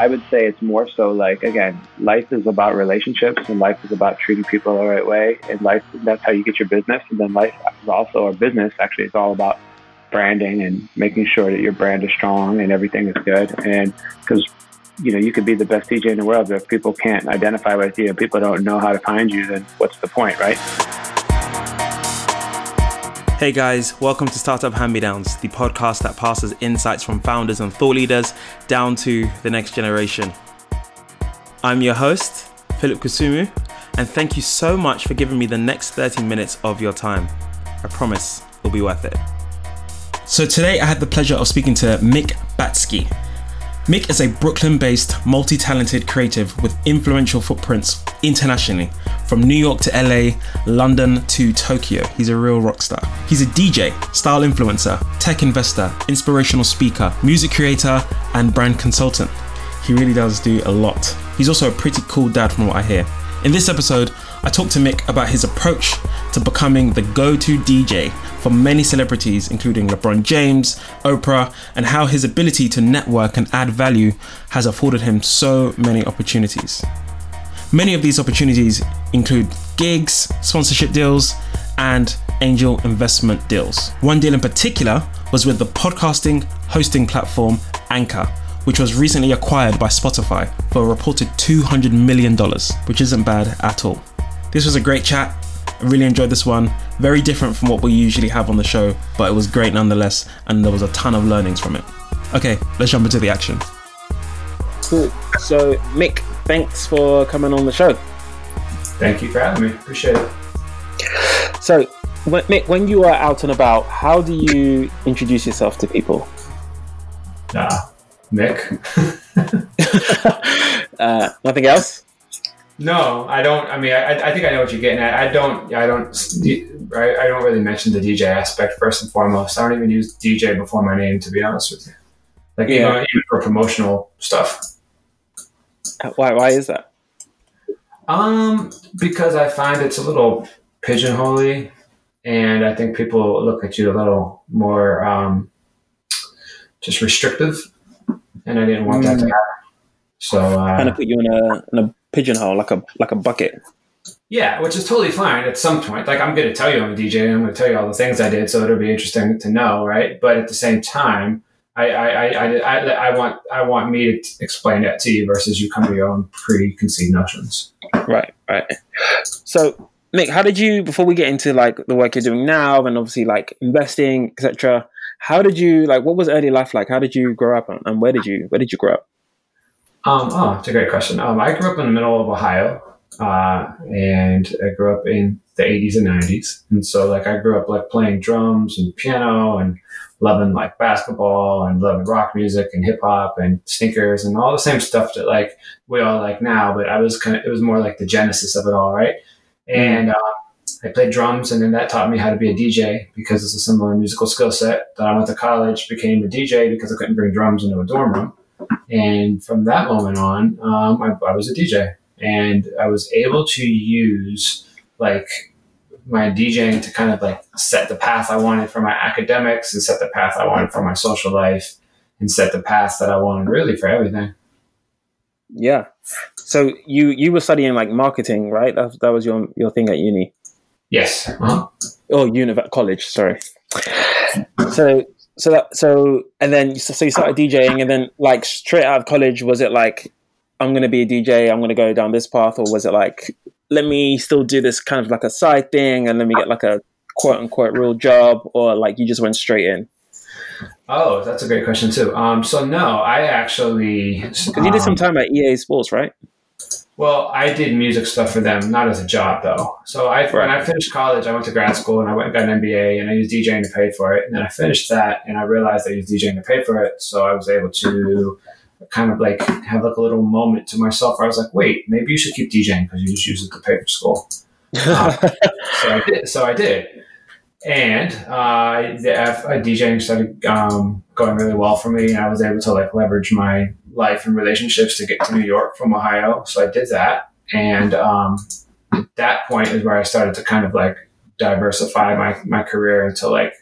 I would say it's more so like again, life is about relationships and life is about treating people the right way. And life that's how you get your business. And then life is also our business. Actually, it's all about branding and making sure that your brand is strong and everything is good. And because you know you could be the best DJ in the world, but if people can't identify with you, and people don't know how to find you, then what's the point, right? Hey guys, welcome to Startup Hand Me Downs, the podcast that passes insights from founders and thought leaders down to the next generation. I'm your host, Philip Kusumu, and thank you so much for giving me the next 30 minutes of your time. I promise it'll be worth it. So, today I had the pleasure of speaking to Mick Batyske. Mick is a Brooklyn based, multi talented creative with influential footprints internationally, from New York to LA, London to Tokyo. He's a real rock star. He's a DJ, style influencer, tech investor, inspirational speaker, music creator, and brand consultant. He really does do a lot. He's also a pretty cool dad, from what I hear. In this episode, I talked to Mick about his approach to becoming the go to DJ for many celebrities, including LeBron James, Oprah, and how his ability to network and add value has afforded him so many opportunities. Many of these opportunities include gigs, sponsorship deals, and angel investment deals. One deal in particular was with the podcasting hosting platform Anchor, which was recently acquired by Spotify for a reported $200 million, which isn't bad at all. This was a great chat. I really enjoyed this one. Very different from what we usually have on the show, but it was great nonetheless, and there was a ton of learnings from it. Okay, let's jump into the action. Cool. So, Mick, thanks for coming on the show. Thank you for having me. Appreciate it. So, Mick, when you are out and about, how do you introduce yourself to people? Nah, Mick. uh, nothing else? No, I don't. I mean, I, I think I know what you're getting at. I don't. I don't. I, I don't really mention the DJ aspect first and foremost. I don't even use DJ before my name, to be honest with you. Like yeah. even, even for promotional stuff. Why? Why is that? Um, because I find it's a little pigeonholy, and I think people look at you a little more um, just restrictive, and I didn't want mm. that to mm. happen. So uh, kind of put you in a in a pigeonhole, like a like a bucket. Yeah, which is totally fine at some point. Like I'm going to tell you I'm a DJ, and I'm going to tell you all the things I did, so it'll be interesting to know, right? But at the same time, I I, I, I, I want I want me to explain that to you versus you come to your own preconceived notions. Right, right. So, Nick, how did you before we get into like the work you're doing now and obviously like investing, etc. How did you like? What was early life like? How did you grow up, and where did you where did you grow up? Um, oh, it's a great question. Um, I grew up in the middle of Ohio, uh, and I grew up in the 80s and 90s. And so, like, I grew up like playing drums and piano and loving like basketball and loving rock music and hip hop and sneakers and all the same stuff that like we all like now. But I was kind of, it was more like the genesis of it all, right? And uh, I played drums, and then that taught me how to be a DJ because it's a similar musical skill set. Then I went to college, became a DJ because I couldn't bring drums into a dorm room. And from that moment on, um, I, I was a DJ and I was able to use like my DJing to kind of like set the path I wanted for my academics and set the path I wanted for my social life and set the path that I wanted really for everything. Yeah. So you you were studying like marketing, right? That, that was your your thing at uni. Yes. Uh-huh. Oh, uni college. Sorry. So so that so and then so you started DJing and then like straight out of college was it like I'm gonna be a DJ I'm gonna go down this path or was it like let me still do this kind of like a side thing and let me get like a quote unquote real job or like you just went straight in? Oh, that's a great question too. Um, so no, I actually um, you did some um, time at EA Sports, right? Well, I did music stuff for them, not as a job though. So I, right. when I finished college, I went to grad school and I went and got an MBA and I used DJing to pay for it. And then I finished that and I realized I used DJing to pay for it. So I was able to kind of like have like a little moment to myself where I was like, wait, maybe you should keep DJing because you just use it to pay for school. um, so I did. So I did. And uh, the DJing started um, going really well for me. And I was able to like leverage my life and relationships to get to New York from Ohio. So I did that. And um, that point is where I started to kind of like diversify my, my career into like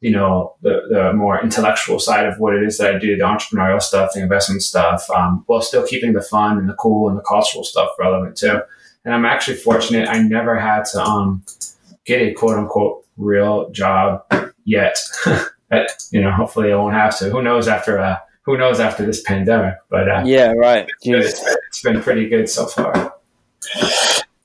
you know, the, the more intellectual side of what it is that I do, the entrepreneurial stuff, the investment stuff, um, while still keeping the fun and the cool and the cultural stuff relevant too. And I'm actually fortunate. I never had to um, get a quote unquote real job yet. but, you know, hopefully I won't have to. Who knows after uh, who knows after this pandemic? But uh, yeah, right. It's been, it's been pretty good so far.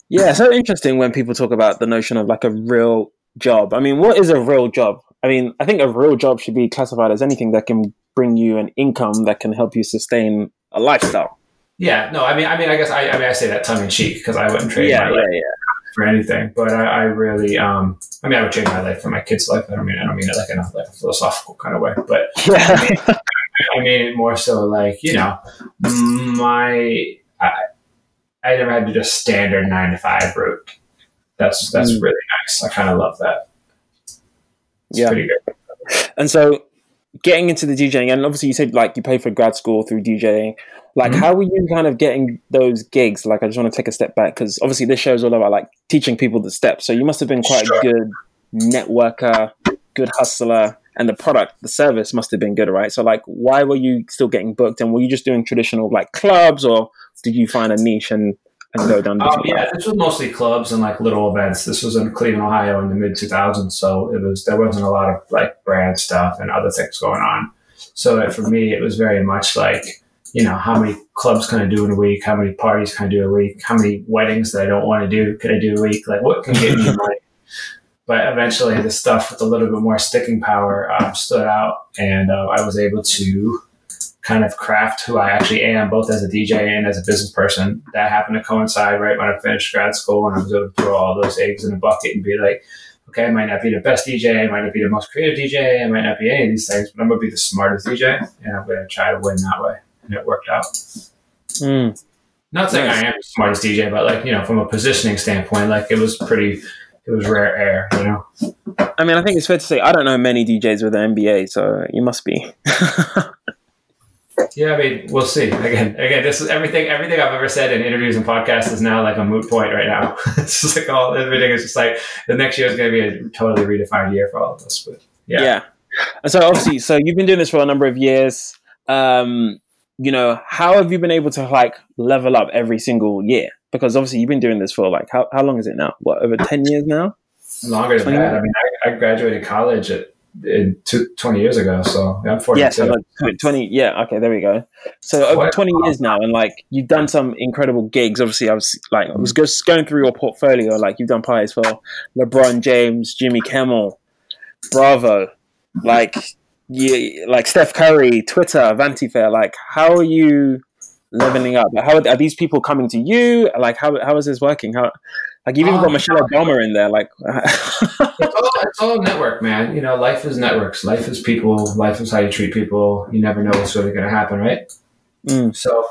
Yeah, so interesting when people talk about the notion of like a real job. I mean, what is a real job? I mean, I think a real job should be classified as anything that can bring you an income that can help you sustain a lifestyle. Yeah, no, I mean, I mean, I guess I, I mean, I say that tongue in cheek because I wouldn't trade yeah, my life yeah, for anything. But I, I, really, um, I mean, I would change my life for my kid's life. I don't mean, I don't mean it like in a, like a philosophical kind of way, but yeah. I, mean, I mean it more so like you know, my I, I never had to just standard nine to five route. That's that's mm. really nice. I kind of love that. It's yeah, pretty good. And so, getting into the DJing, and obviously you said like you paid for grad school through DJing. Like, mm-hmm. how were you kind of getting those gigs? Like, I just want to take a step back because obviously this show is all about like teaching people the steps. So you must have been quite sure. a good networker, good hustler, and the product, the service must have been good, right? So, like, why were you still getting booked? And were you just doing traditional like clubs, or did you find a niche and and go down? Um, yeah, this was mostly clubs and like little events. This was in Cleveland, Ohio, in the mid 2000s, so it was there wasn't a lot of like brand stuff and other things going on. So for me, it was very much like you know, how many clubs can I do in a week? How many parties can I do a week? How many weddings that I don't want to do can I do a week? Like, what can get me money? But eventually, the stuff with a little bit more sticking power um, stood out, and uh, I was able to kind of craft who I actually am, both as a DJ and as a business person. That happened to coincide right when I finished grad school, and I was able to throw all those eggs in a bucket and be like, okay, I might not be the best DJ, I might not be the most creative DJ, I might not be any of these things, but I'm going to be the smartest DJ, and I'm going to try to win that way and it worked out. Mm. Not saying nice. I am the smartest DJ, but like you know, from a positioning standpoint, like it was pretty. It was rare air, you know. I mean, I think it's fair to say I don't know many DJs with an MBA, so you must be. yeah, I mean, we'll see. Again, again, this is everything. Everything I've ever said in interviews and podcasts is now like a moot point right now. it's just like all everything is just like the next year is going to be a totally redefined year for all of us. But yeah, yeah. And so obviously, so you've been doing this for a number of years. Um, you know, how have you been able to like level up every single year? Because obviously you've been doing this for like how, how long is it now? What over ten years now? Longer than that. I mean, I, I graduated college at two, 20 years ago. So I'm 42. Yeah, so like 20. Yeah, okay, there we go. So over 20 years now, and like you've done some incredible gigs. Obviously, I was like, I was just going through your portfolio. Like you've done pies for LeBron James, Jimmy Kimmel, Bravo. Like you, like Steph Curry, Twitter, Vanity Fair, like how are you leveling up? How are, these people coming to you? Like how how is this working? How like even got um, Michelle Obama in there. Like it's, all, it's all network, man. You know, life is networks. Life is people. Life is how you treat people. You never know what's really going to happen, right? Mm. So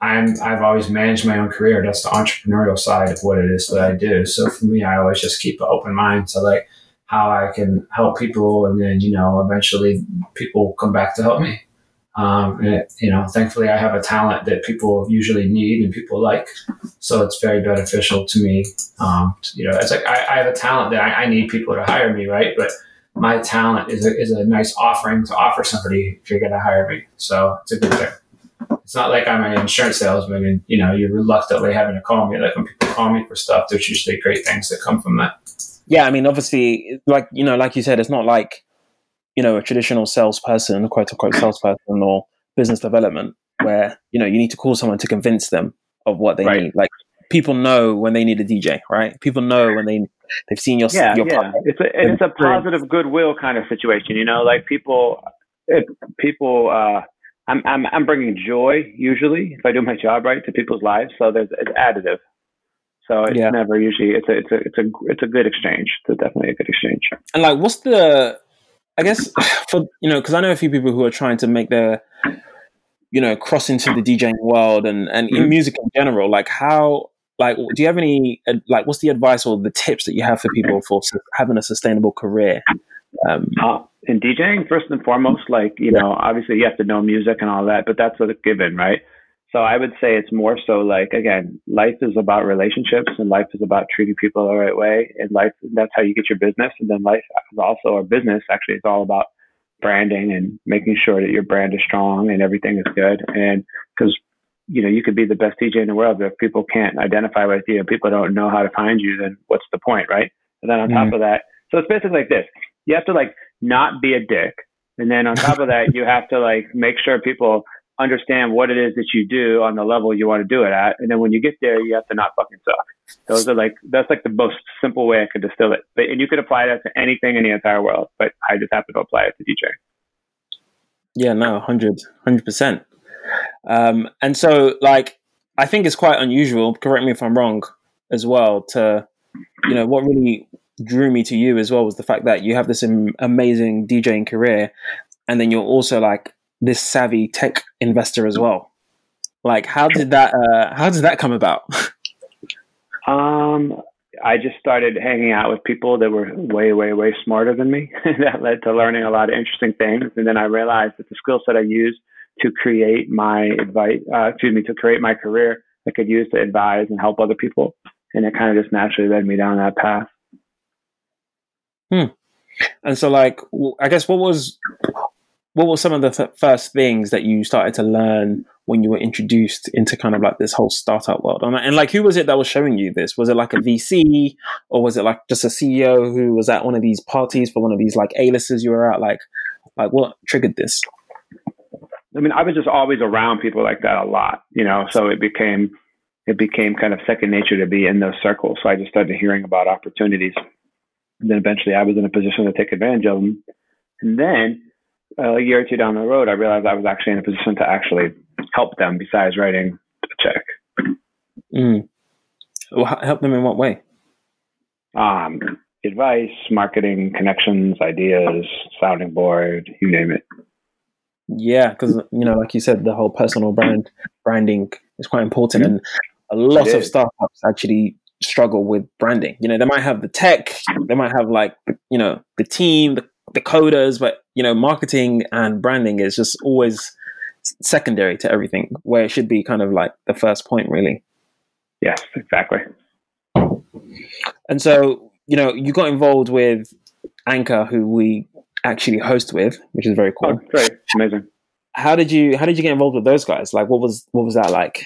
I'm I've always managed my own career. That's the entrepreneurial side of what it is that I do. So for me, I always just keep an open mind. to like how I can help people, and then you know eventually people come back to help me. Um, it, you know, thankfully, I have a talent that people usually need and people like, so it's very beneficial to me. Um, you know, it's like I, I have a talent that I, I, need people to hire me, right? But my talent is a, is a nice offering to offer somebody if you're going to hire me. So it's a good thing. It's not like I'm an insurance salesman and you know you're reluctantly having to call me. Like when people call me for stuff, there's usually great things that come from that yeah, I mean, obviously, like you know, like you said, it's not like you know a traditional salesperson, quote unquote salesperson, or business development, where you know you need to call someone to convince them of what they right. need. Like people know when they need a DJ, right? People know when they they've seen your yeah, your yeah. It's a it's a positive goodwill kind of situation, you know. Like people, if people, uh, I'm I'm I'm bringing joy usually if I do my job right to people's lives. So there's it's additive. So it's yeah. never usually it's a it's a it's a it's a good exchange. It's definitely a good exchange. And like, what's the? I guess for you know, because I know a few people who are trying to make their you know cross into the DJing world and and mm-hmm. in music in general. Like, how like do you have any like what's the advice or the tips that you have for people for having a sustainable career? Um, uh, in DJing, first and foremost, like you yeah. know, obviously you have to know music and all that, but that's a given, right? So I would say it's more so like again, life is about relationships and life is about treating people the right way. And life that's how you get your business. And then life is also our business actually it's all about branding and making sure that your brand is strong and everything is good. And because you know, you could be the best DJ in the world, but if people can't identify with you and people don't know how to find you, then what's the point, right? And then on mm-hmm. top of that, so it's basically like this. You have to like not be a dick. And then on top of that, you have to like make sure people understand what it is that you do on the level you want to do it at. And then when you get there, you have to not fucking suck. Those are like, that's like the most simple way I could distill it. But, and you could apply that to anything in the entire world, but I just happen to apply it to DJ. Yeah, no, 100, 100%. Um, and so, like, I think it's quite unusual, correct me if I'm wrong, as well, to, you know, what really drew me to you as well was the fact that you have this amazing DJing career and then you're also like this savvy tech investor as well. Like, how did that uh, how did that come about? um, I just started hanging out with people that were way, way, way smarter than me. that led to learning a lot of interesting things, and then I realized that the skill set I used to create my advice, uh, excuse me, to create my career, I could use to advise and help other people, and it kind of just naturally led me down that path. Hmm. And so, like, I guess what was what were some of the th- first things that you started to learn when you were introduced into kind of like this whole startup world? And, and, like, who was it that was showing you this? Was it like a VC or was it like just a CEO who was at one of these parties for one of these like A-listers you were at? Like, like what triggered this? I mean, I was just always around people like that a lot, you know, so it became, it became kind of second nature to be in those circles. So I just started hearing about opportunities. And then eventually I was in a position to take advantage of them. And then a year or two down the road, I realized I was actually in a position to actually help them besides writing a check. Mm. Well, help them in what way? Um, advice, marketing, connections, ideas, sounding board, you name it. Yeah, because you know, like you said, the whole personal brand branding is quite important, mm-hmm. and a lot of startups actually struggle with branding. You know, they might have the tech, they might have like you know the team, the, the coders, but you know, marketing and branding is just always secondary to everything, where it should be kind of like the first point, really. Yes, exactly. And so, you know, you got involved with Anchor, who we actually host with, which is very cool. Oh, great, amazing. How did you How did you get involved with those guys? Like, what was what was that like?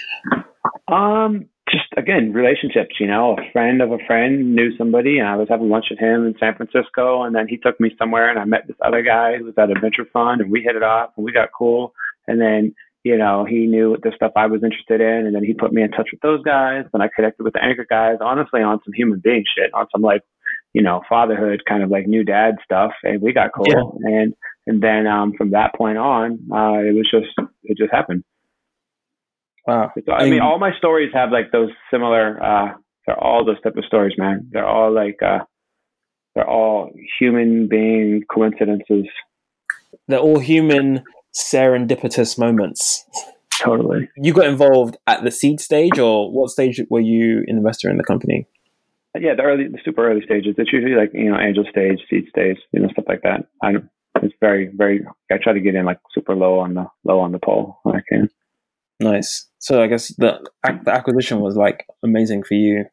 Um, just again relationships you know a friend of a friend knew somebody and i was having lunch with him in san francisco and then he took me somewhere and i met this other guy who was at a venture fund and we hit it off and we got cool. And then you know he knew the stuff i was interested in and then he put me in touch with those guys and i connected with the anchor guys honestly on some human being shit on some like you know fatherhood kind of like new dad stuff and we got cool. Yeah. and and then um from that point on uh it was just it just happened Wow. I mean, all my stories have like those similar, uh, they're all those type of stories, man. They're all like, uh, they're all human being coincidences. They're all human serendipitous moments. Totally. You got involved at the seed stage, or what stage were you an investor in the company? Yeah, the early, the super early stages. It's usually like you know angel stage, seed stage, you know stuff like that. I it's very, very. I try to get in like super low on the low on the pole when I can. Nice. So I guess the, the acquisition was like amazing for you.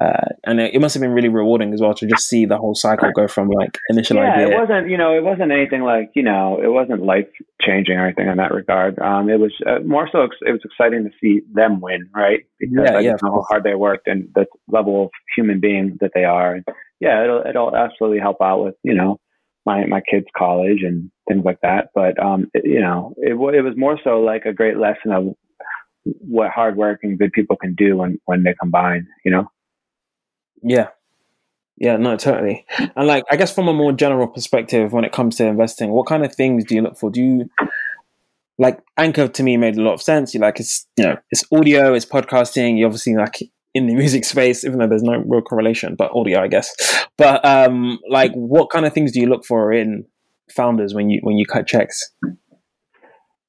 Uh, and it, it, must have been really rewarding as well to just see the whole cycle go from like initial yeah, idea. it wasn't, you know, it wasn't anything like, you know, it wasn't life changing or anything in that regard. Um, it was uh, more so, it was exciting to see them win, right? Because yeah, I yeah, how hard they worked and the level of human being that they are. And yeah, it'll, it'll absolutely help out with, you know, my, my kids' college and things like that. But, um, you know, it, it was more so like a great lesson of what hard work and good people can do when when they combine you know? Yeah. Yeah no totally. And like i guess from a more general perspective when it comes to investing what kind of things do you look for? Do you like anchor to me made a lot of sense. You like it's you know it's audio it's podcasting. You obviously like in the music space even though there's no real correlation but audio i guess. But um like what kind of things do you look for in founders when you when you cut checks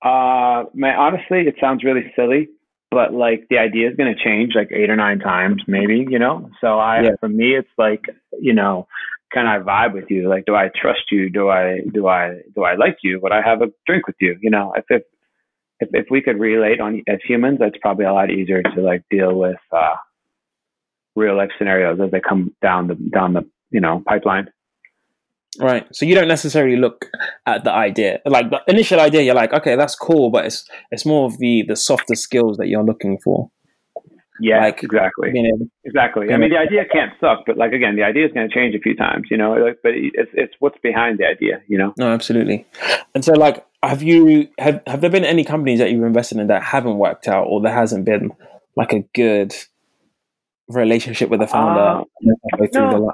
uh, man, honestly, it sounds really silly, but like the idea is going to change like eight or nine times, maybe, you know? So I, yeah. for me, it's like, you know, can I vibe with you? Like, do I trust you? Do I, do I, do I like you? Would I have a drink with you? You know, if, if, if, if we could relate on as humans, that's probably a lot easier to like deal with uh, real life scenarios as they come down the down the you know pipeline. Right. So you don't necessarily look at the idea, like the initial idea. You're like, okay, that's cool, but it's it's more of the the softer skills that you're looking for. Yeah, like, exactly. exactly. I mean, the idea can't suck, but like again, the idea is going to change a few times, you know. Like, but it's it's what's behind the idea, you know. No, absolutely. And so, like, have you have have there been any companies that you've invested in that haven't worked out, or there hasn't been like a good relationship with the founder? Uh,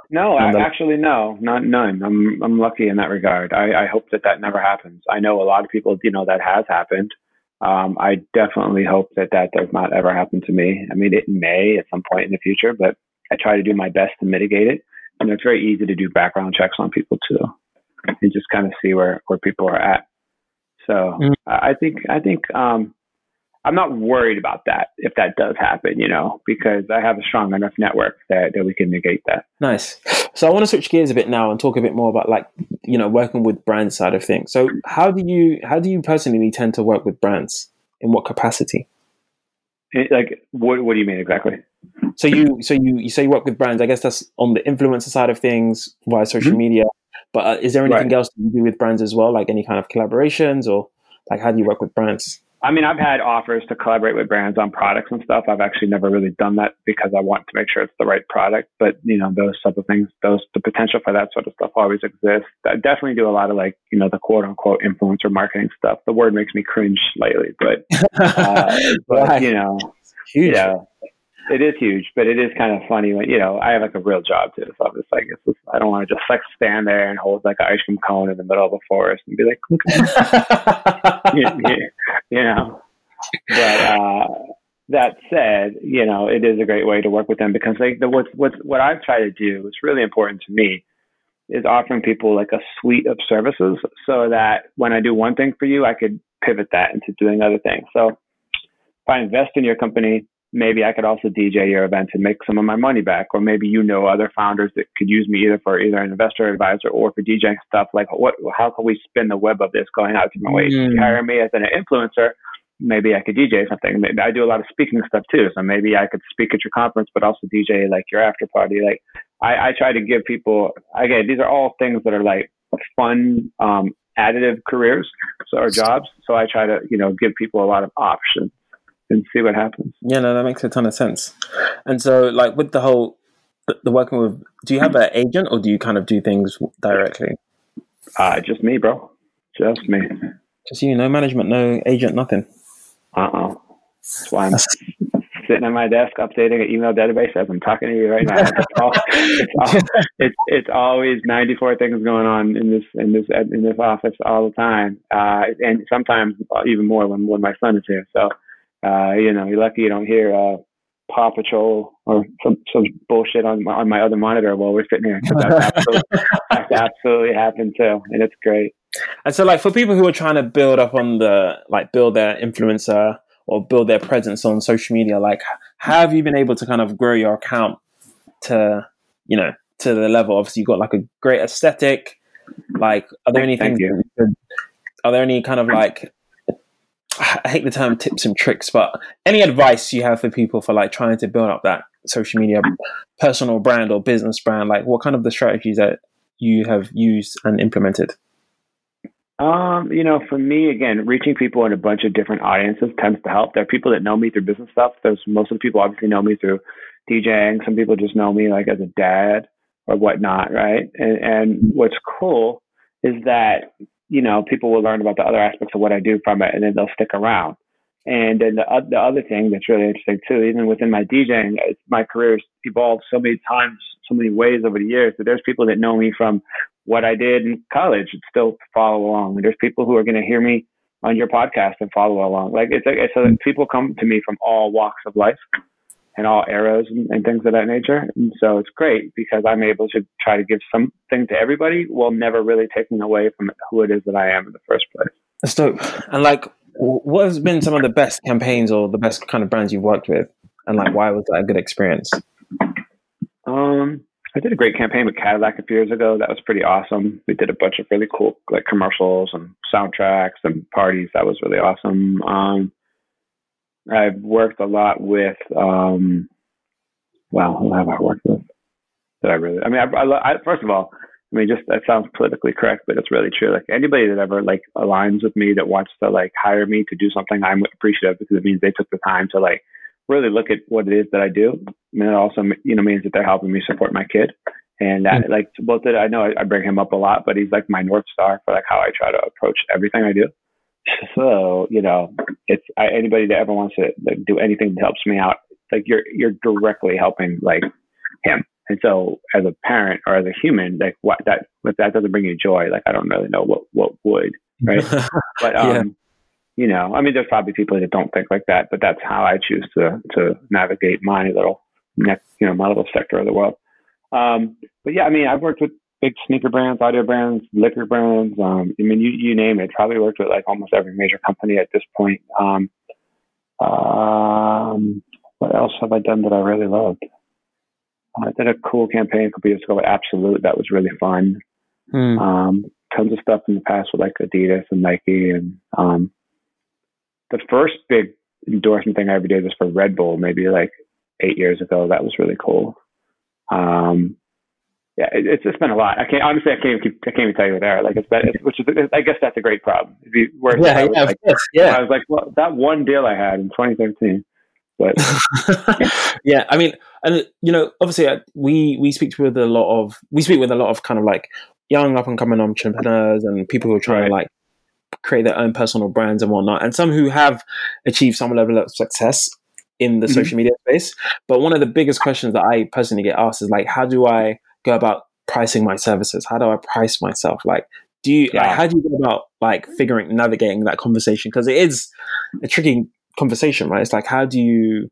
no, no, actually, no, not none. I'm I'm lucky in that regard. I, I hope that that never happens. I know a lot of people, you know, that has happened. Um, I definitely hope that that does not ever happen to me. I mean, it may at some point in the future, but I try to do my best to mitigate it. And it's very easy to do background checks on people too, and just kind of see where where people are at. So mm-hmm. I think I think um, I'm not worried about that if that does happen, you know, because I have a strong enough network that, that we can negate that. Nice. So I want to switch gears a bit now and talk a bit more about like, you know, working with brand side of things. So how do you how do you personally tend to work with brands? In what capacity? Like what what do you mean exactly? So you so you you say you work with brands. I guess that's on the influencer side of things via social mm-hmm. media. But uh, is there anything right. else you do with brands as well, like any kind of collaborations or like how do you work with brands? I mean, I've had offers to collaborate with brands on products and stuff. I've actually never really done that because I want to make sure it's the right product. But you know, those type of things, those the potential for that sort of stuff always exists. I definitely do a lot of like you know the quote unquote influencer marketing stuff. The word makes me cringe slightly, but uh, but you know, yeah, it is huge, but it is kind of funny when you know I have like a real job too. So I'm just like, it's just, I don't want to just like stand there and hold like an ice cream cone in the middle of a forest and be like, okay. you, you, know. But uh, that said, you know, it is a great way to work with them because like the what's what's what I've tried to do is really important to me is offering people like a suite of services so that when I do one thing for you, I could pivot that into doing other things. So if I invest in your company maybe I could also DJ your event and make some of my money back. Or maybe you know other founders that could use me either for either an investor advisor or for DJing stuff. Like what, how can we spin the web of this going out different ways? Mm. You hire me as an influencer, maybe I could DJ something. Maybe I do a lot of speaking stuff too. So maybe I could speak at your conference, but also DJ like your after party. Like I, I try to give people, again, these are all things that are like fun, um, additive careers so or jobs. So I try to, you know, give people a lot of options and see what happens. Yeah, no, that makes a ton of sense. And so, like with the whole the working with, do you have an agent or do you kind of do things directly? Uh, just me, bro. Just me. Just you, no management, no agent, nothing. Uh uh That's why I'm sitting at my desk updating an email database as I'm talking to you right now. It's, all, it's, all, it's, it's, always 94 things going on in this in this in this office all the time, uh, and sometimes even more when when my son is here. So uh, you know, you're lucky you don't hear uh, Paw Patrol or some some bullshit on my, on my other monitor while we're sitting here. That's absolutely, that's absolutely happened too, and it's great. And so, like for people who are trying to build up on the like build their influencer or build their presence on social media, like how have you been able to kind of grow your account to you know to the level? Obviously, you've got like a great aesthetic. Like, are there any things? Are there any kind of like I hate the term tips and tricks, but any advice you have for people for like trying to build up that social media personal brand or business brand, like what kind of the strategies that you have used and implemented? Um, you know, for me, again, reaching people in a bunch of different audiences tends to help. There are people that know me through business stuff. There's most of the people obviously know me through DJing. Some people just know me like as a dad or whatnot, right? And, and what's cool is that you know, people will learn about the other aspects of what I do from it, and then they'll stick around. And then the, the other thing that's really interesting too, even within my DJing, my career's evolved so many times, so many ways over the years that there's people that know me from what I did in college and still follow along. And there's people who are going to hear me on your podcast and follow along. Like it's like, so people come to me from all walks of life and all arrows and, and, things of that nature. And so it's great because I'm able to try to give something to everybody while never really taking away from who it is that I am in the first place. That's dope. And like, what has been some of the best campaigns or the best kind of brands you've worked with? And like, why was that a good experience? Um, I did a great campaign with Cadillac a few years ago. That was pretty awesome. We did a bunch of really cool like commercials and soundtracks and parties. That was really awesome. Um, I've worked a lot with, um, well, who have I worked with? That I really, I mean, I, I, I, first of all, I mean, just that sounds politically correct, but it's really true. Like anybody that ever like aligns with me that wants to like hire me to do something, I'm appreciative because it means they took the time to like really look at what it is that I do. And it also, you know, means that they're helping me support my kid. And that, mm-hmm. like, both that I know I, I bring him up a lot, but he's like my north star for like how I try to approach everything I do. So, you know, it's I, anybody that ever wants to like, do anything that helps me out, like you're you're directly helping like him. And so, as a parent or as a human, like what that if that doesn't bring you joy, like I don't really know what what would, right? but um, yeah you know, I mean, there's probably people that don't think like that, but that's how I choose to to navigate my little, you know, my little sector of the world. Um, but yeah, I mean, I've worked with big sneaker brands, audio brands, liquor brands. Um, I mean, you you name it. Probably worked with like almost every major company at this point. Um, um, what else have I done that I really loved? I did a cool campaign a couple years ago with Absolut. That was really fun. Hmm. Um, tons of stuff in the past with like Adidas and Nike and um, the first big endorsement thing I ever did was for Red Bull, maybe like eight years ago. That was really cool. Um, yeah, it, it's just been a lot. I can't honestly, I can't even, I can't even tell you what they are. Like it's been, it's, which is, I guess that's a great problem. If you, where yeah, I was, yeah, like, yeah. I was like, well, that one deal I had in 2013. But yeah, I mean, and you know, obviously, uh, we we speak with a lot of we speak with a lot of kind of like young up and coming entrepreneurs and people who are trying right. to like create their own personal brands and whatnot, and some who have achieved some level of success in the mm-hmm. social media space. But one of the biggest questions that I personally get asked is like, how do I go about pricing my services? How do I price myself? Like, do you yeah. like, how do you go about like figuring navigating that conversation? Because it is a tricky conversation, right? It's like how do you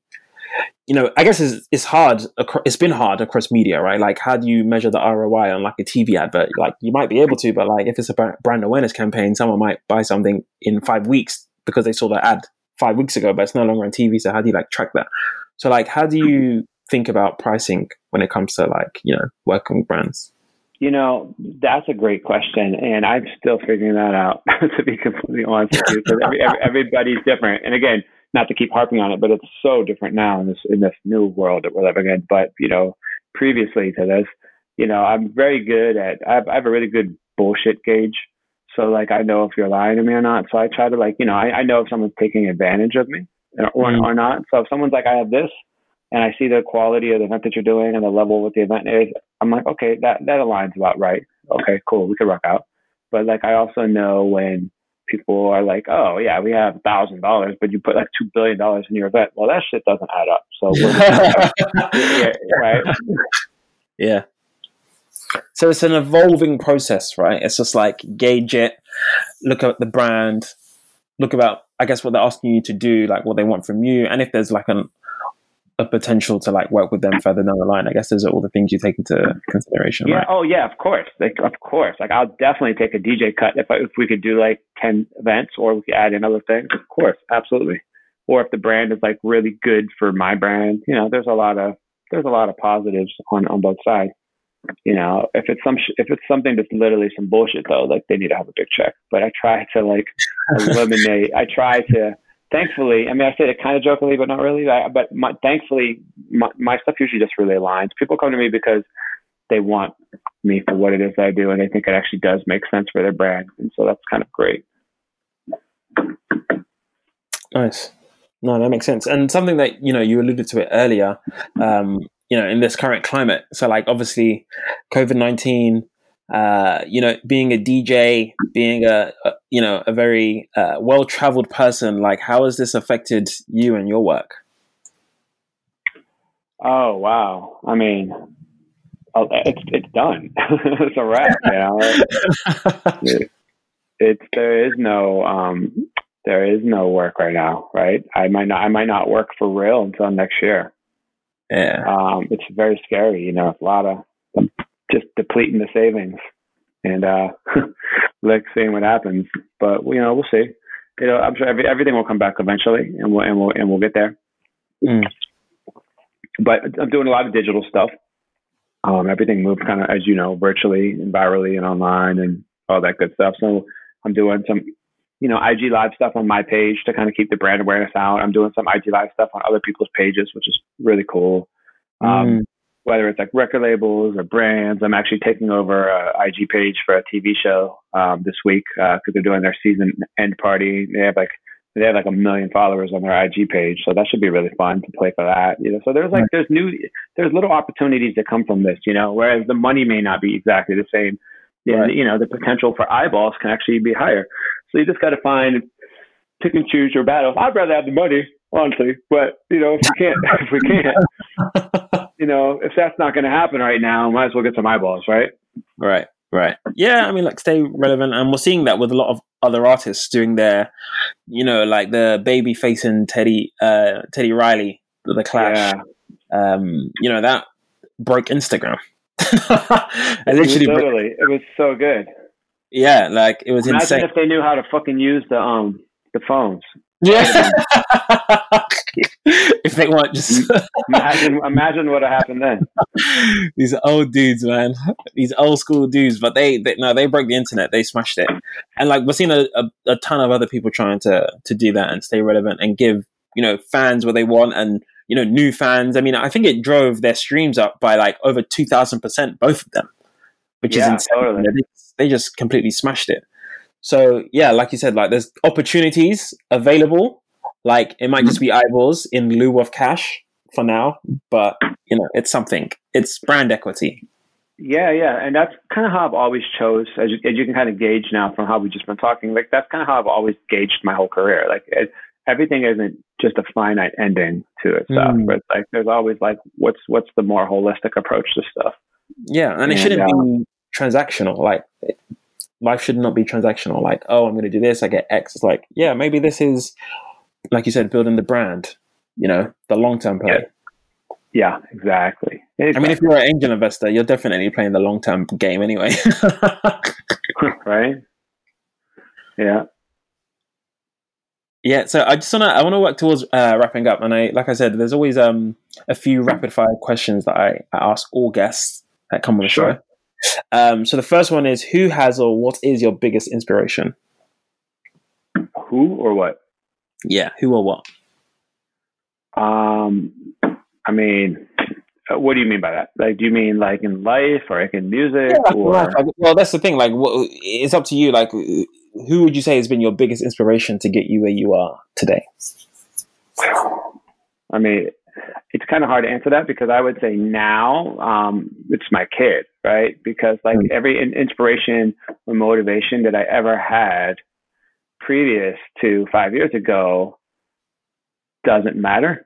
you know, I guess it's, it's hard. It's been hard across media, right? Like, how do you measure the ROI on like a TV advert? Like, you might be able to, but like, if it's a brand awareness campaign, someone might buy something in five weeks because they saw the ad five weeks ago, but it's no longer on TV. So how do you like track that? So like, how do you think about pricing when it comes to like, you know, working with brands? You know, that's a great question, and I'm still figuring that out. to be completely honest with you, because every, every, everybody's different. And again, not to keep harping on it, but it's so different now in this in this new world that we're living in. But you know, previously to this, you know, I'm very good at I have, I have a really good bullshit gauge. So like I know if you're lying to me or not. So I try to like you know I, I know if someone's taking advantage of me or mm. or not. So if someone's like I have this and I see the quality of the event that you're doing and the level what the event is, I'm like okay that that aligns about right. Okay, cool, we could rock out. But like I also know when people are like, oh yeah, we have a thousand dollars, but you put like two billion dollars in your event. Well, that shit doesn't add up. So yeah, right. Yeah. So it's an evolving process, right? It's just like gauge it, look at the brand, look about I guess what they're asking you to do, like what they want from you, and if there's like an a potential to like work with them further down the line. I guess those are all the things you take into consideration. Yeah. Right? Oh yeah. Of course. Like of course. Like I'll definitely take a DJ cut if I, if we could do like ten events or we could add in other things. Of course. Absolutely. Or if the brand is like really good for my brand, you know, there's a lot of there's a lot of positives on on both sides. You know, if it's some if it's something that's literally some bullshit though, like they need to have a big check. But I try to like eliminate. I try to thankfully, I mean, I say it kind of jokingly, but not really. But my, thankfully, my, my stuff usually just really aligns. People come to me because they want me for what it is I do, and they think it actually does make sense for their brand, and so that's kind of great. Nice. No, that makes sense. And something that you know you alluded to it earlier. Um, you know, in this current climate, so like obviously, COVID nineteen uh, you know, being a DJ, being a, a you know a very uh, well traveled person, like how has this affected you and your work? Oh wow! I mean, oh, it's it's done. it's a wrap. You know, it, it's there is no um, there is no work right now. Right? I might not I might not work for real until next year. Yeah. Um, it's very scary. You know, a lot of just depleting the savings and uh like seeing what happens. But you know, we'll see. You know, I'm sure every, everything will come back eventually, and we'll and we'll and we'll get there. Mm. But I'm doing a lot of digital stuff. Um, everything moved kind of, as you know, virtually and virally and online and all that good stuff. So I'm doing some, you know, IG live stuff on my page to kind of keep the brand awareness out. I'm doing some IG live stuff on other people's pages, which is really cool. Um, mm. Whether it's like record labels or brands, I'm actually taking over a IG page for a TV show um, this week because uh, they're doing their season end party. They have like they have like a million followers on their IG page, so that should be really fun to play for that. You know, so there's like there's new there's little opportunities that come from this. You know, whereas the money may not be exactly the same. Yeah, right. you know, the potential for eyeballs can actually be higher. So you just got to find pick and choose your battles. I'd rather have the money, honestly, but you know, if we can't, if we can't, you know, if that's not going to happen right now, might as well get some eyeballs, right? Right. Right. Yeah, I mean, like stay relevant, and we're seeing that with a lot of other artists doing their, you know, like the baby facing Teddy, uh, Teddy Riley, the Clash. Yeah. Um, you know that broke Instagram. I literally totally. Broke. It was so good. Yeah, like it was Imagine insane. if they knew how to fucking use the um the phones. Yeah. if they want, just imagine imagine what happened then. These old dudes, man. These old school dudes, but they, they no, they broke the internet. They smashed it, and like we're seeing a, a, a ton of other people trying to to do that and stay relevant and give you know fans what they want and you know new fans. I mean, I think it drove their streams up by like over two thousand percent, both of them, which yeah, is insane. Totally. They, they just completely smashed it. So yeah, like you said, like there's opportunities available. Like it might just be eyeballs in lieu of cash for now, but you know, it's something. It's brand equity. Yeah, yeah, and that's kind of how I've always chose. As you, as you can kind of gauge now from how we've just been talking, like that's kind of how I've always gauged my whole career. Like it, everything isn't just a finite ending to it stuff, mm. but like there's always like what's what's the more holistic approach to stuff. Yeah, and, and it shouldn't uh, be transactional. Like life should not be transactional. Like, oh, I'm going to do this, I get X. It's like, yeah, maybe this is, like you said, building the brand. You know, the long term play. Yeah. yeah, exactly. exactly. I mean, if you're an angel investor, you're definitely playing the long term game anyway. right? Yeah. Yeah, so I just wanna I wanna work towards uh, wrapping up, and I like I said, there's always um a few rapid fire questions that I, I ask all guests that come on the sure. show. Um, so the first one is who has or what is your biggest inspiration? Who or what? Yeah, who or what? Um, I mean, uh, what do you mean by that? Like, do you mean like in life or like in music? Yeah, or... Well, that's the thing. Like, what, it's up to you. Like, who would you say has been your biggest inspiration to get you where you are today? I mean, it's kind of hard to answer that because I would say now um, it's my kid, right? Because like mm-hmm. every inspiration or motivation that I ever had previous to five years ago doesn't matter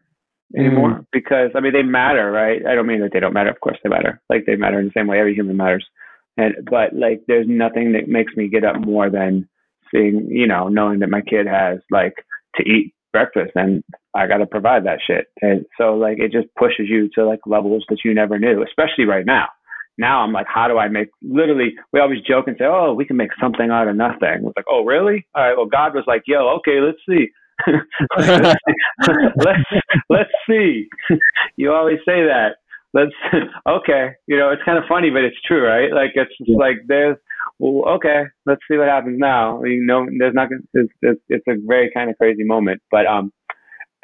anymore mm-hmm. because I mean they matter, right? I don't mean that they don't matter. Of course they matter. Like they matter in the same way every human matters. And but like there's nothing that makes me get up more than seeing, you know, knowing that my kid has like to eat breakfast and I got to provide that shit. And so like it just pushes you to like levels that you never knew, especially right now. Now I'm like, how do I make literally we always joke and say, Oh, we can make something out of nothing. It's like, Oh really? All right, well God was like, Yo, okay, let's see. let's let's see. you always say that. Let's okay. You know, it's kind of funny, but it's true, right? Like it's yeah. like there's well, okay, let's see what happens now. You know, there's not it's, it's, it's a very kind of crazy moment, but um,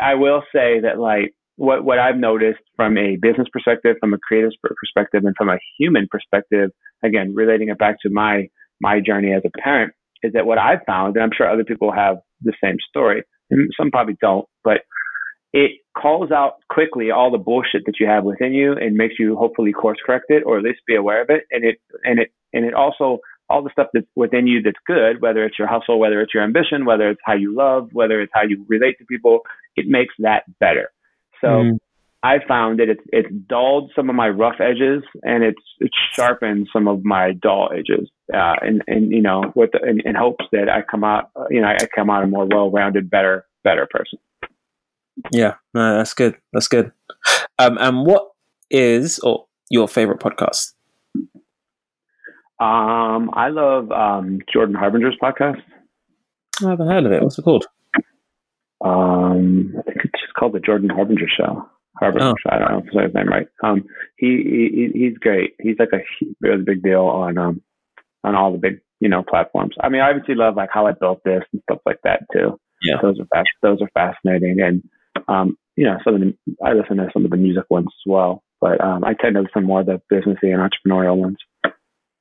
I will say that like what what I've noticed from a business perspective, from a creative perspective, and from a human perspective, again, relating it back to my my journey as a parent, is that what I've found, and I'm sure other people have the same story, and some probably don't, but it calls out quickly all the bullshit that you have within you and makes you hopefully course correct it or at least be aware of it and it and it and it also all the stuff that's within you that's good, whether it's your hustle, whether it's your ambition, whether it's how you love, whether it's how you relate to people, it makes that better. So mm. I found that it's it's dulled some of my rough edges and it's it's sharpened some of my dull edges. Uh, and and you know, with the, in, in hopes that I come out, you know, I come out a more well-rounded, better, better person. Yeah, no, that's good. That's good. Um, and what is or your favorite podcast? Um, I love um, Jordan Harbinger's podcast. I haven't heard of it. What's it called? Um, I think it's just called the Jordan Harbinger Show. Herbert. Oh. I don't know if I say his name right. Um, he, he he's great. He's like a really big deal on um on all the big you know platforms. I mean, I obviously love like how I built this and stuff like that too. Yeah. those are fast, those are fascinating, and um, you know, some of the I listen to some of the music ones as well, but um, I tend to listen more to the businessy and entrepreneurial ones.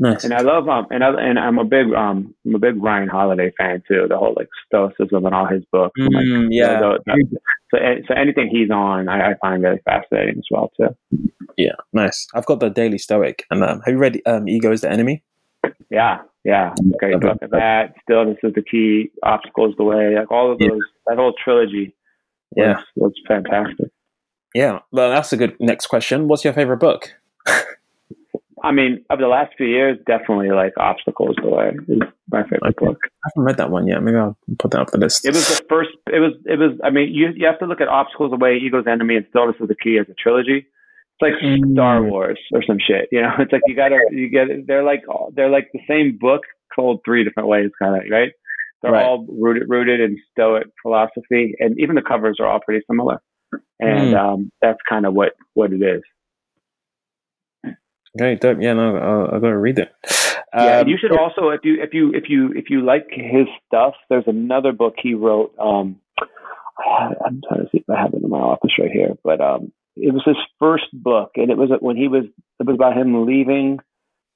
Nice. And I love um and I, and I'm a big um I'm a big Ryan Holiday fan too. The whole like stoicism and all his books. and, like, Mm, yeah. the- the- so so anything he's on, I, I find really fascinating as well too. Yeah. Nice. I've got the Daily Stoic. And um, have you read um, Ego is the Enemy? Yeah, yeah, great book. That still, this is the key. Obstacles the way. Like all of Yeah. those, that whole trilogy. Yeah. was, was fantastic. Yeah. Well, that's a good next question. What's your favorite book? I mean, of the last few years, definitely like obstacles the way is my favorite Okay. book. I haven't read that one yet. Maybe I'll put that up the list. It was the first. It was. It was. I mean, you you have to look at obstacles away, ego's enemy, and stillness is the key as a trilogy. It's like Mm. Star Wars or some shit. You know, it's like you gotta you get. They're like they're like the same book told three different ways, kind of right. They're Right. all rooted rooted in Stoic philosophy, and even the covers are all pretty similar. And Mm. um, that's kind of what what it is. Okay, dope. Yeah, no, I'll, I'll go read it. Yeah, and Um, you should also if you if you if you if you like his stuff, there's another book he wrote. Um, I- I'm trying to see if I have it in my office right here, but um, it was his first book, and it was when he was it was about him leaving.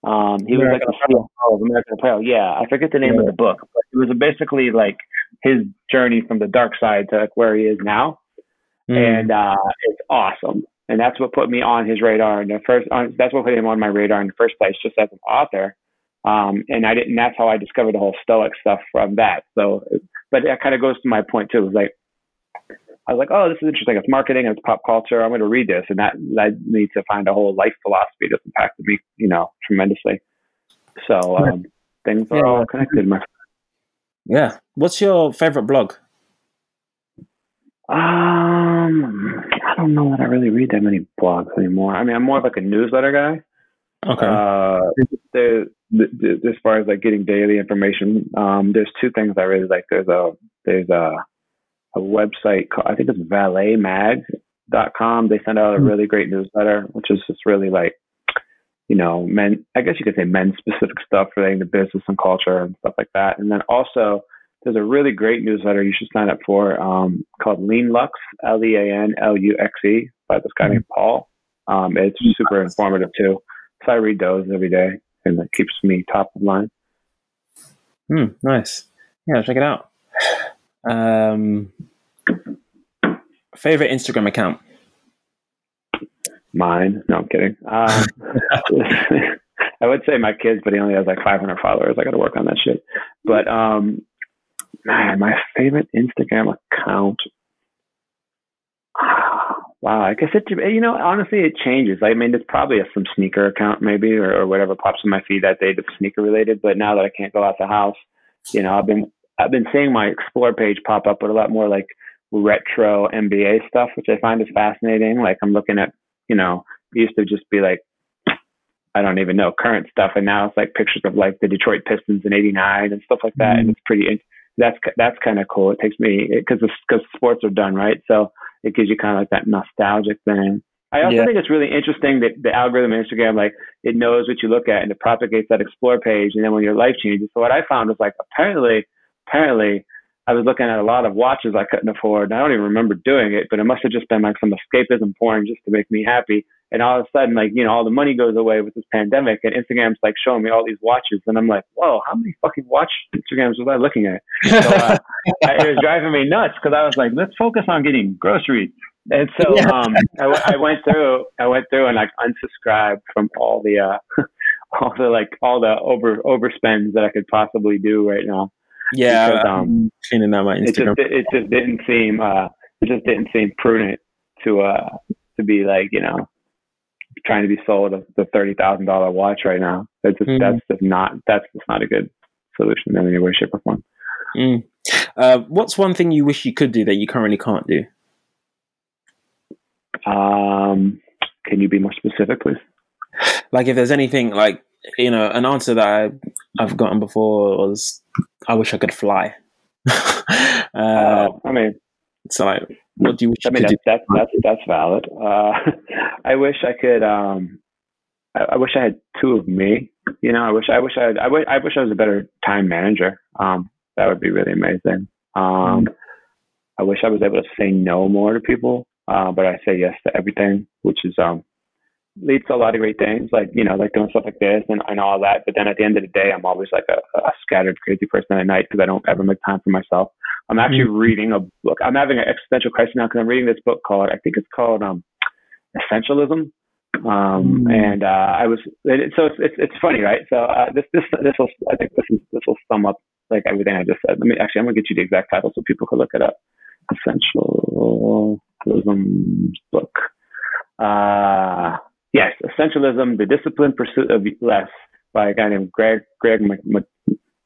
Um, he was like American the of American Apparel. Yeah, I forget the name of the book, but it was basically like his journey from the dark side to like where he is now mm, and uh, it's awesome. And that's what put me on his radar. And the first, on, that's what put him on my radar in the first place, just as an author. Um, and I didn't. That's how I discovered the whole Stoic stuff from that. So, but that kind of goes to my point too. It was like I was like, oh, this is interesting. It's marketing it's pop culture. I'm going to read this, and that led me to find a whole life philosophy that's impacted me, you know, tremendously. So um, things are Yeah. all connected. My yeah. What's your favorite blog? um, don't know that I really read that many blogs anymore. I mean, I'm more of like a newsletter guy. Okay. Uh, the, the, the, as far as like getting daily information, um, there's two things I really like. There's a there's a a website called, I think it's valetmag.com. They send out a Hmm. really great newsletter, which is just really like you know men. I guess you could say men specific stuff relating to business and culture and stuff like that. And then also there's a really great newsletter you should sign up for um, called Lean Luxe, L E A N L U X E, by this guy named Paul. Um, it's super informative too. So I read those every day, and it keeps me top of mind. Hmm, nice. Yeah, check it out. Um, favorite Instagram account? Mine? No, I'm kidding. Um, I would say my kids, but he only has like 500 followers. I got to work on that shit. But um, man, my favorite Instagram account. Wow, I guess it. You know, honestly, it changes. I mean, it's probably a, some sneaker account maybe, or, or whatever pops in my feed that day that's sneaker related. But now that I can't go out the house, you know, I've been I've been seeing my explore page pop up with a lot more like retro NBA stuff, which I find is fascinating. Like I'm looking at, you know, it used to just be like I don't even know current stuff, and now it's like pictures of like the Detroit Pistons in '89 and stuff like that, and mm. it's pretty. That's that's kind of cool. It takes me because because sports are done right, so it gives you kind of like that nostalgic thing. I also Yeah. think it's really interesting that the algorithm Instagram, like it knows what you look at and it propagates that explore page. And then when your life changes, so what I found was like apparently, apparently, I was looking at a lot of watches I couldn't afford. And I don't even remember doing it, but it must have just been like some escapism porn just to make me happy. And all of a sudden, like you know, all the money goes away with this pandemic, and Instagram's like showing me all these watches, and I'm like, whoa, how many fucking watch Instagrams was I looking at? So, uh, it was driving me nuts because I was like, let's focus on getting groceries. And so Yeah. um, I, I went through, I went through and like unsubscribed from all the, uh, all the like all the over overspends that I could possibly do right now. Yeah, Because, um, cleaning out my It just, Instagram. it just didn't seem, uh, it just didn't seem prudent to, uh, to be like, you know, trying to be sold a, the thirty thousand dollar watch right now. That's just, Mhm. that's just not, that's just not a good solution in any way, shape, or form. Mm. Uh, what's one thing you wish you could do that you currently can't do? Um, can you be more specific, please? Like, if there's anything like you know, an answer that I, I've gotten before was, "I wish I could fly." uh, Uh, I mean, so like, What do you wish I mean, could that's, do? that's, that's, that's valid. Uh, I wish I could, um, I, I wish I had two of me. You know, I wish, I wish I had, I wish, I wish I was a better time manager. Um, that would be really amazing. Um, I wish I was able to say no more to people, uh, but I say yes to everything, which is, um, leads to a lot of great things, like, you know, like doing stuff like this and, and all that. But then at the end of the day, I'm always like a, a scattered, crazy person at night because I don't ever make time for myself. I'm actually reading a book. I'm having an existential crisis now because I'm reading this book called, I think it's called, um, Essentialism. Um, Mm. and, uh, I was, it, so it's, it's, it's funny, right? So, uh, this, this, this will, I think this is, this will sum up like everything I just said. Let me, actually, I'm gonna get you the exact title so people can look it up. Essentialism book. Uh, yes, Essentialism, The Disciplined Pursuit of Less by a guy named Greg, Greg Mc, Mc,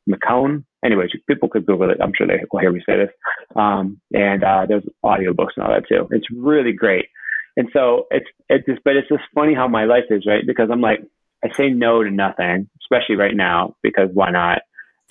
McCone. Anyway, people could Google it. I'm sure they will hear me say this. Um, and uh, there's audiobooks and all that too. It's really great. And so it's it's just, but it's just funny how my life is, right? Because I'm like, I say no to nothing, especially right now, because why not?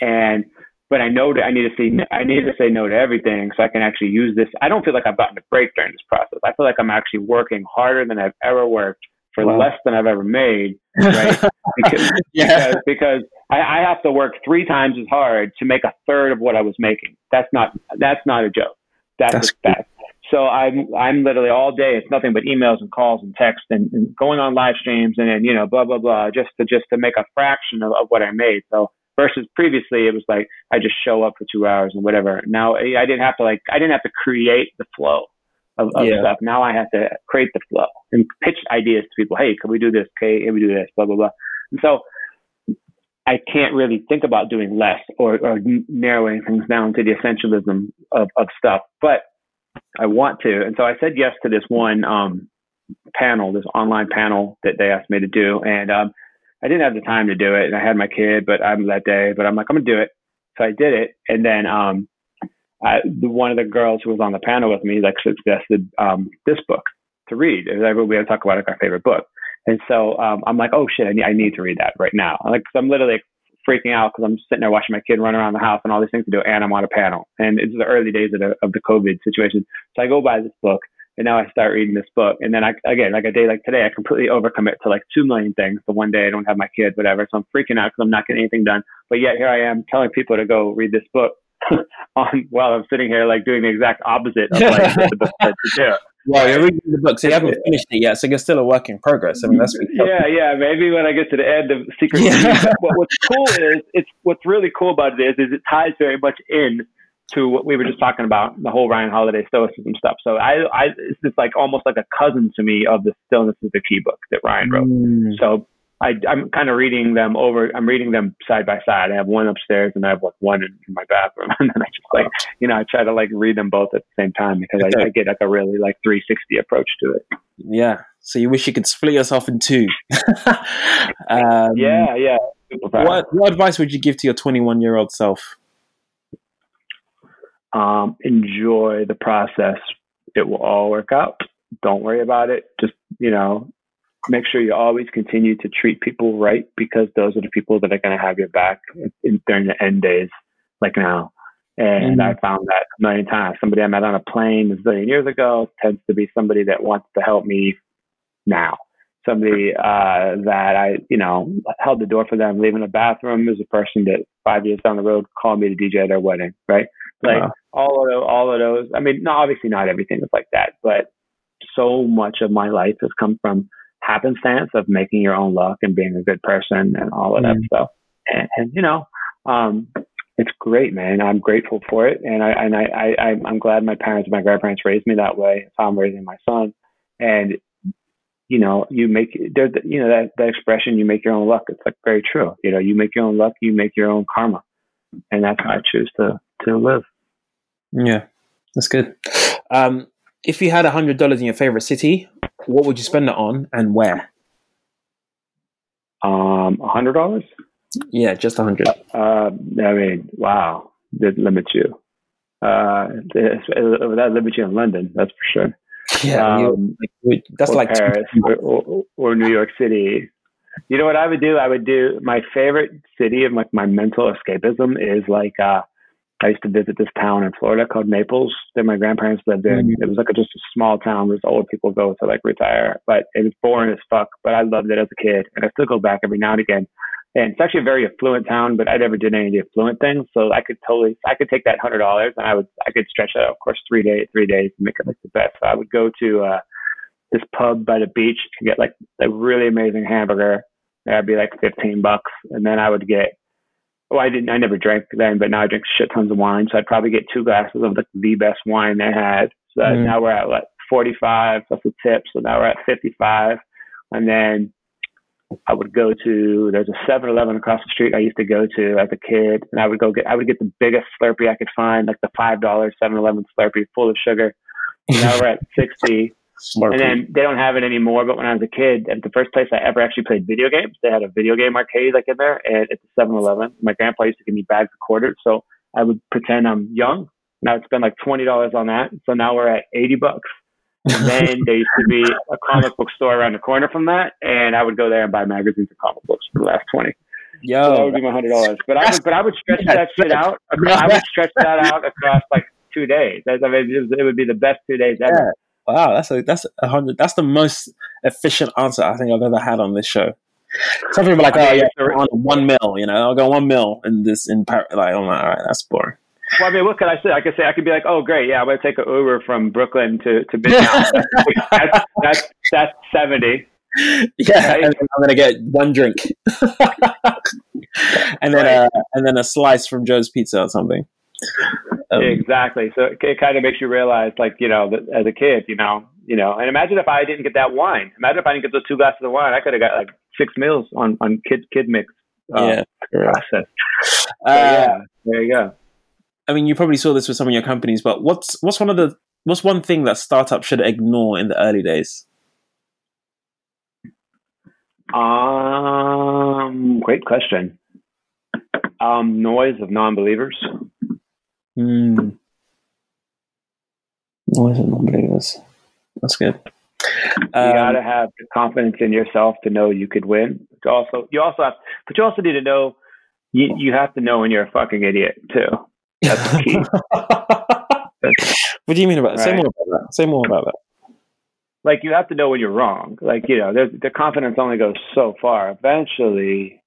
And but I know that I need to say I need to say no to everything so I can actually use this. I don't feel like I've gotten a break during this process. I feel like I'm actually working harder than I've ever worked for Wow. less than I've ever made, right? because, Yeah. because, because I, I have to work three times as hard to make a third of what I was making. That's not that's not a joke. That's, That's a fact. So I'm I'm literally all day. It's nothing but emails and calls and texts and, and going on live streams and then you know blah blah blah just to just to make a fraction of, of what I made. So versus previously it was like I just show up for two hours and whatever. Now I I didn't have to like I didn't have to create the flow of, of Yeah. stuff. Now I have to create the flow and pitch ideas to people. Hey, can we do this? Okay, can we do this? Blah blah blah. And so I can't really think about doing less or, or narrowing things down to the essentialism of, of stuff, but I want to. And so I said yes to this one um, panel, this online panel that they asked me to do. And um, I didn't have the time to do it. And I had my kid, but I'm that day, but I'm like, I'm going to do it. So I did it. And then um, I, the, one of the girls who was on the panel with me like suggested um, this book to read. We had to talk about like our favorite book. And so um, I'm like, oh shit, I need, I need to read that right now. Like, i I'm literally freaking out because I'm sitting there watching my kid run around the house and all these things to do, and I'm on a panel. And it's the early days of the of the COVID situation. So I go buy this book, and now I start reading this book. And then I again, like a day like today, I completely overcommit to like two million things. The one day I don't have my kid, whatever. So I'm freaking out because I'm not getting anything done. But yet here I am telling people to go read this book. on while I'm sitting here like doing the exact opposite of like what the book said to do. Well, you're reading the book, so you haven't finished it yet, so you're still a work in progress. I mean, that's yeah, yeah. Maybe when I get to the end of Secret. Yeah. But what's cool is it's what's really cool about it is is it ties very much in to what we were just talking about the whole Ryan Holiday Stoicism stuff. So I, I it's just like almost like a cousin to me of the Stillness is the Key book that Ryan wrote. Mm. So I, I'm kind of reading them over. I'm reading them side by side. I have one upstairs and I have like one in, in my bathroom, and then I just like you know I try to like read them both at the same time because I, I get like a really like 360 approach to it. Yeah. So you wish you could split yourself in two. um, Yeah, yeah. What, what advice would you give to your 21 year old self? um, enjoy the process. It will all work out. Don't worry about it. Just, you know, make sure you always continue to treat people right because those are the people that are going to have your back in, during the end days, like now. And Mhm. I found that a million times. Somebody I met on a plane a zillion years ago tends to be somebody that wants to help me now. Somebody uh, that I, you know, held the door for them, leaving the bathroom is a person that five years down the road called me to DJ their wedding, right? Like Wow. all of those, all of those. I mean, no, obviously not everything is like that, but so much of my life has come from happenstance of making your own luck and being a good person and all of that Mm. stuff. And, and you know, um, it's great, man. I'm grateful for it, and I and I, I I'm- glad my parents, and my grandparents raised me that way. That's how I'm raising my son, and you know, you make there's you know that that expression, you make your own luck. It's like very true. You know, you make your own luck, you make your own karma, and that's how I choose to to live. Yeah, that's good. Um, if you had a $100 in your favorite city, what would you spend it on and where? Um, a hundred dollars. Yeah, just a 100 Uh, I mean, wow, that limits you. Uh, that limits you in London, that's for sure. Yeah, Um, like, that's or like Paris or, or, or New York City. You know what I would do? I would do my favorite city of like my mental escapism is like uh I used to visit this town in Florida called Naples that my grandparents lived in. Mm-hmm. It was like a, just a small town where old people go to like retire, but it was boring as fuck. But I loved it as a kid, and I still go back every now and again. And it's actually a very affluent town, but I never did any of the affluent things, so I could totally, I could take that hundred dollars and I would, I could stretch that out, of course, three days, three days, and make it like the best. So I would go to uh, this pub by the beach to get like a really amazing hamburger. That'd be like fifteen bucks, and then I would get well, I didn't. I never drank then, but now I drink shit tons of wine. So I'd probably get two glasses of like the best wine they had. So mm. now we're at like 45. That's the tip. So now we're at 55. And then I would go to there's a 7-Eleven across the street I used to go to as a kid, and I would go get I would get the biggest Slurpee I could find, like the five dollar 7-Eleven Slurpee full of sugar. now we're at 60. Smart and then they don't have it anymore. But when I was a kid, at the first place I ever actually played video games, they had a video game arcade like in there, and it's a 7-Eleven. My grandpa used to give me bags of quarters, so I would pretend I'm young, and I would spend like twenty dollars on that. So now we're at eighty bucks. And then there used to be a comic book store around the corner from that, and I would go there and buy magazines and comic books for the last twenty. Yo, so that would be my hundred dollars. But I would, but I would stretch that shit out. I would stretch that out across like two days. I mean, it would be the best two days ever. Wow, that's a that's a hundred. That's the most efficient answer I think I've ever had on this show. Some people are like, oh yeah, on one mil. You know, I'll go one mil in this in Paris. Like, oh my, all right, that's boring. Well, I mean, what could I say? I could say I could be like, oh great, yeah, I'm gonna take an Uber from Brooklyn to to Midtown. that's, that's that's seventy. Yeah, right? and I'm gonna get one drink, and then right. uh, and then a slice from Joe's Pizza or something. Um, exactly. So it, it kind of makes you realize, like, you know, that as a kid, you know, you know, and imagine if I didn't get that wine. Imagine if I didn't get those two glasses of wine. I could have got like six meals on on kid kid mix. Uh, yeah. Process. So, uh, yeah. There you go. I mean, you probably saw this with some of your companies, but what's what's one of the what's one thing that startups should ignore in the early days? Um, great question. Um, noise of non-believers. Hmm. Noise of non-believers. That's good. You um, gotta have the confidence in yourself to know you could win. But also, you also have, but you also need to know you, you have to know when you're a fucking idiot too. That's the key. what do you mean about that? Right? Say more about that. Say more about that. Like you have to know when you're wrong. Like you know, the confidence only goes so far. Eventually,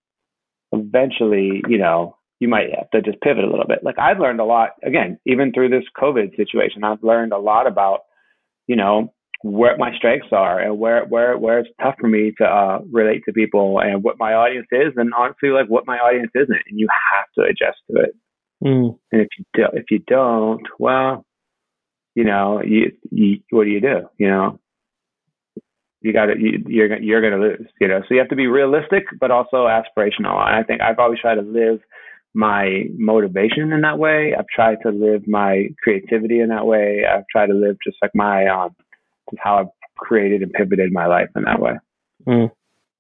eventually, you know, you might have to just pivot a little bit. Like I've learned a lot again, even through this COVID situation. I've learned a lot about, you know, where my strengths are and where where where it's tough for me to uh, relate to people and what my audience is and honestly like what my audience isn't and you have to adjust to it mm. and if you do, if you don't well you know you, you what do you do you know you got to you, you're you're going to lose you know so you have to be realistic but also aspirational and I think I've always tried to live my motivation in that way I've tried to live my creativity in that way I've tried to live just like my um how I've created and pivoted my life in that way. Mm.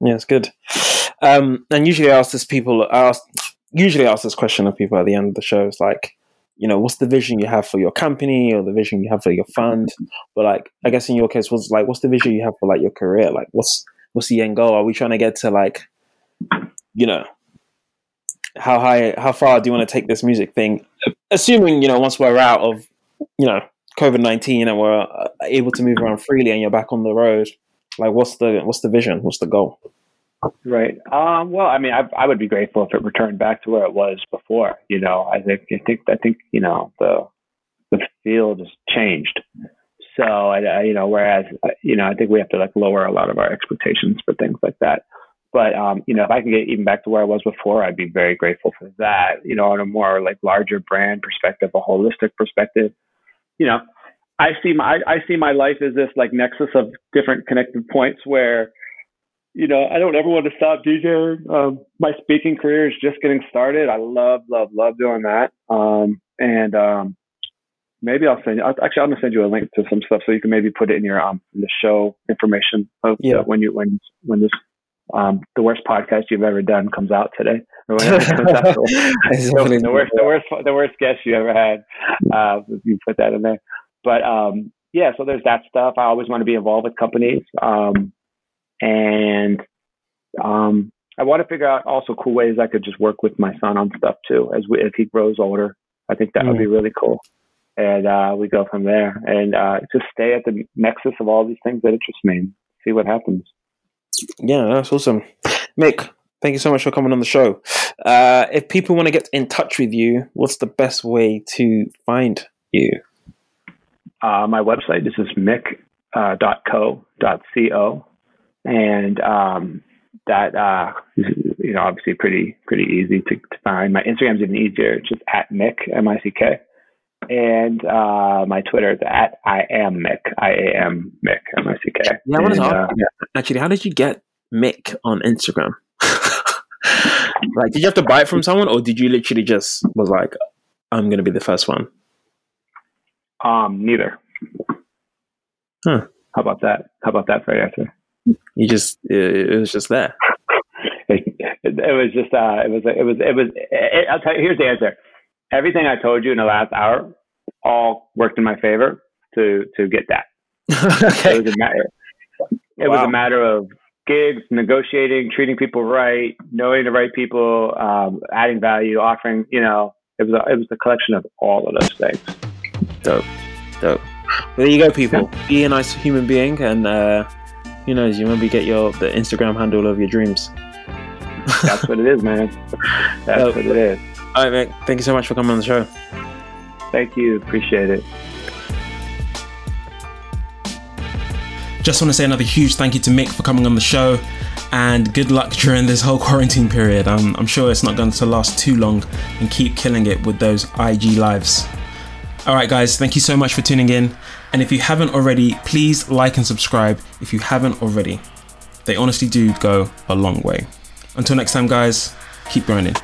Yeah, it's good. Um, and usually I ask this people, I ask, usually ask this question of people at the end of the show. It's like, you know, what's the vision you have for your company or the vision you have for your fund? But like, I guess in your case, what's like, what's the vision you have for like your career? Like, what's what's the end goal? Are we trying to get to like, you know, how high, how far do you want to take this music thing? Assuming you know, once we're out of, you know, COVID nineteen and we're uh, able to move around freely and you're back on the road, like what's the what's the vision? What's the goal? Right. Um, well, I mean, I, I would be grateful if it returned back to where it was before. You know, I think I think I think you know the the field has changed. So I, I you know, whereas uh, you know, I think we have to like lower a lot of our expectations for things like that. But um, you know, if I can get even back to where I was before, I'd be very grateful for that. You know, on a more like larger brand perspective, a holistic perspective you know, I see my I see my life as this like nexus of different connected points where, you know, I don't ever want to stop DJing. Um, my speaking career is just getting started. I love, love, love doing that. Um, and um, maybe I'll send you. Actually, I'm gonna send you a link to some stuff so you can maybe put it in your um in the show information of yeah. when you when when this um, the worst podcast you've ever done comes out today. Or whenever comes out. the, worst, the worst, the worst guest you ever had. Uh, you put that in there. But um, yeah, so there's that stuff. I always want to be involved with companies, um, and um, I want to figure out also cool ways I could just work with my son on stuff too as we, as he grows older. I think that would be really cool. And uh, we go from there and uh, just stay at the nexus of all these things that interest me and see what happens. Yeah, that's awesome. Mick, thank you so much for coming on the show. Uh, if people want to get in touch with you, what's the best way to find you? Uh, my website is just mick.co.co. Uh, and um, that uh, is, you know obviously pretty pretty easy to, to find. My Instagram's even easier, just at Mick M I C K, and uh, my Twitter is at I am Mick I A M Mick M I C K. Yeah, I want to ask you, actually, how did you get Mick on Instagram? like, did you have to buy it from someone, or did you literally just was like, I'm going to be the first one? Um, neither. Huh. How about that? How about that for answer? You just it, was just there. It, it, was just uh, it was it was it was. It, I'll tell you. Here's the answer. Everything I told you in the last hour all worked in my favor to to get that. okay. It was a matter. It wow. was a matter of gigs, negotiating, treating people right, knowing the right people, um, adding value, offering. You know, it was a, it was a collection of all of those things. Dope, dope. There you go, people. Yeah. Be a nice human being, and uh, who knows? You maybe get your the Instagram handle of your dreams. That's what it is, man. That's what it is. All right, Mick. Thank you so much for coming on the show. Thank you. Appreciate it. Just want to say another huge thank you to Mick for coming on the show and good luck during this whole quarantine period. I'm, I'm sure it's not going to last too long and keep killing it with those IG lives. All right, guys, thank you so much for tuning in. And if you haven't already, please like and subscribe if you haven't already. They honestly do go a long way. Until next time, guys, keep grinding.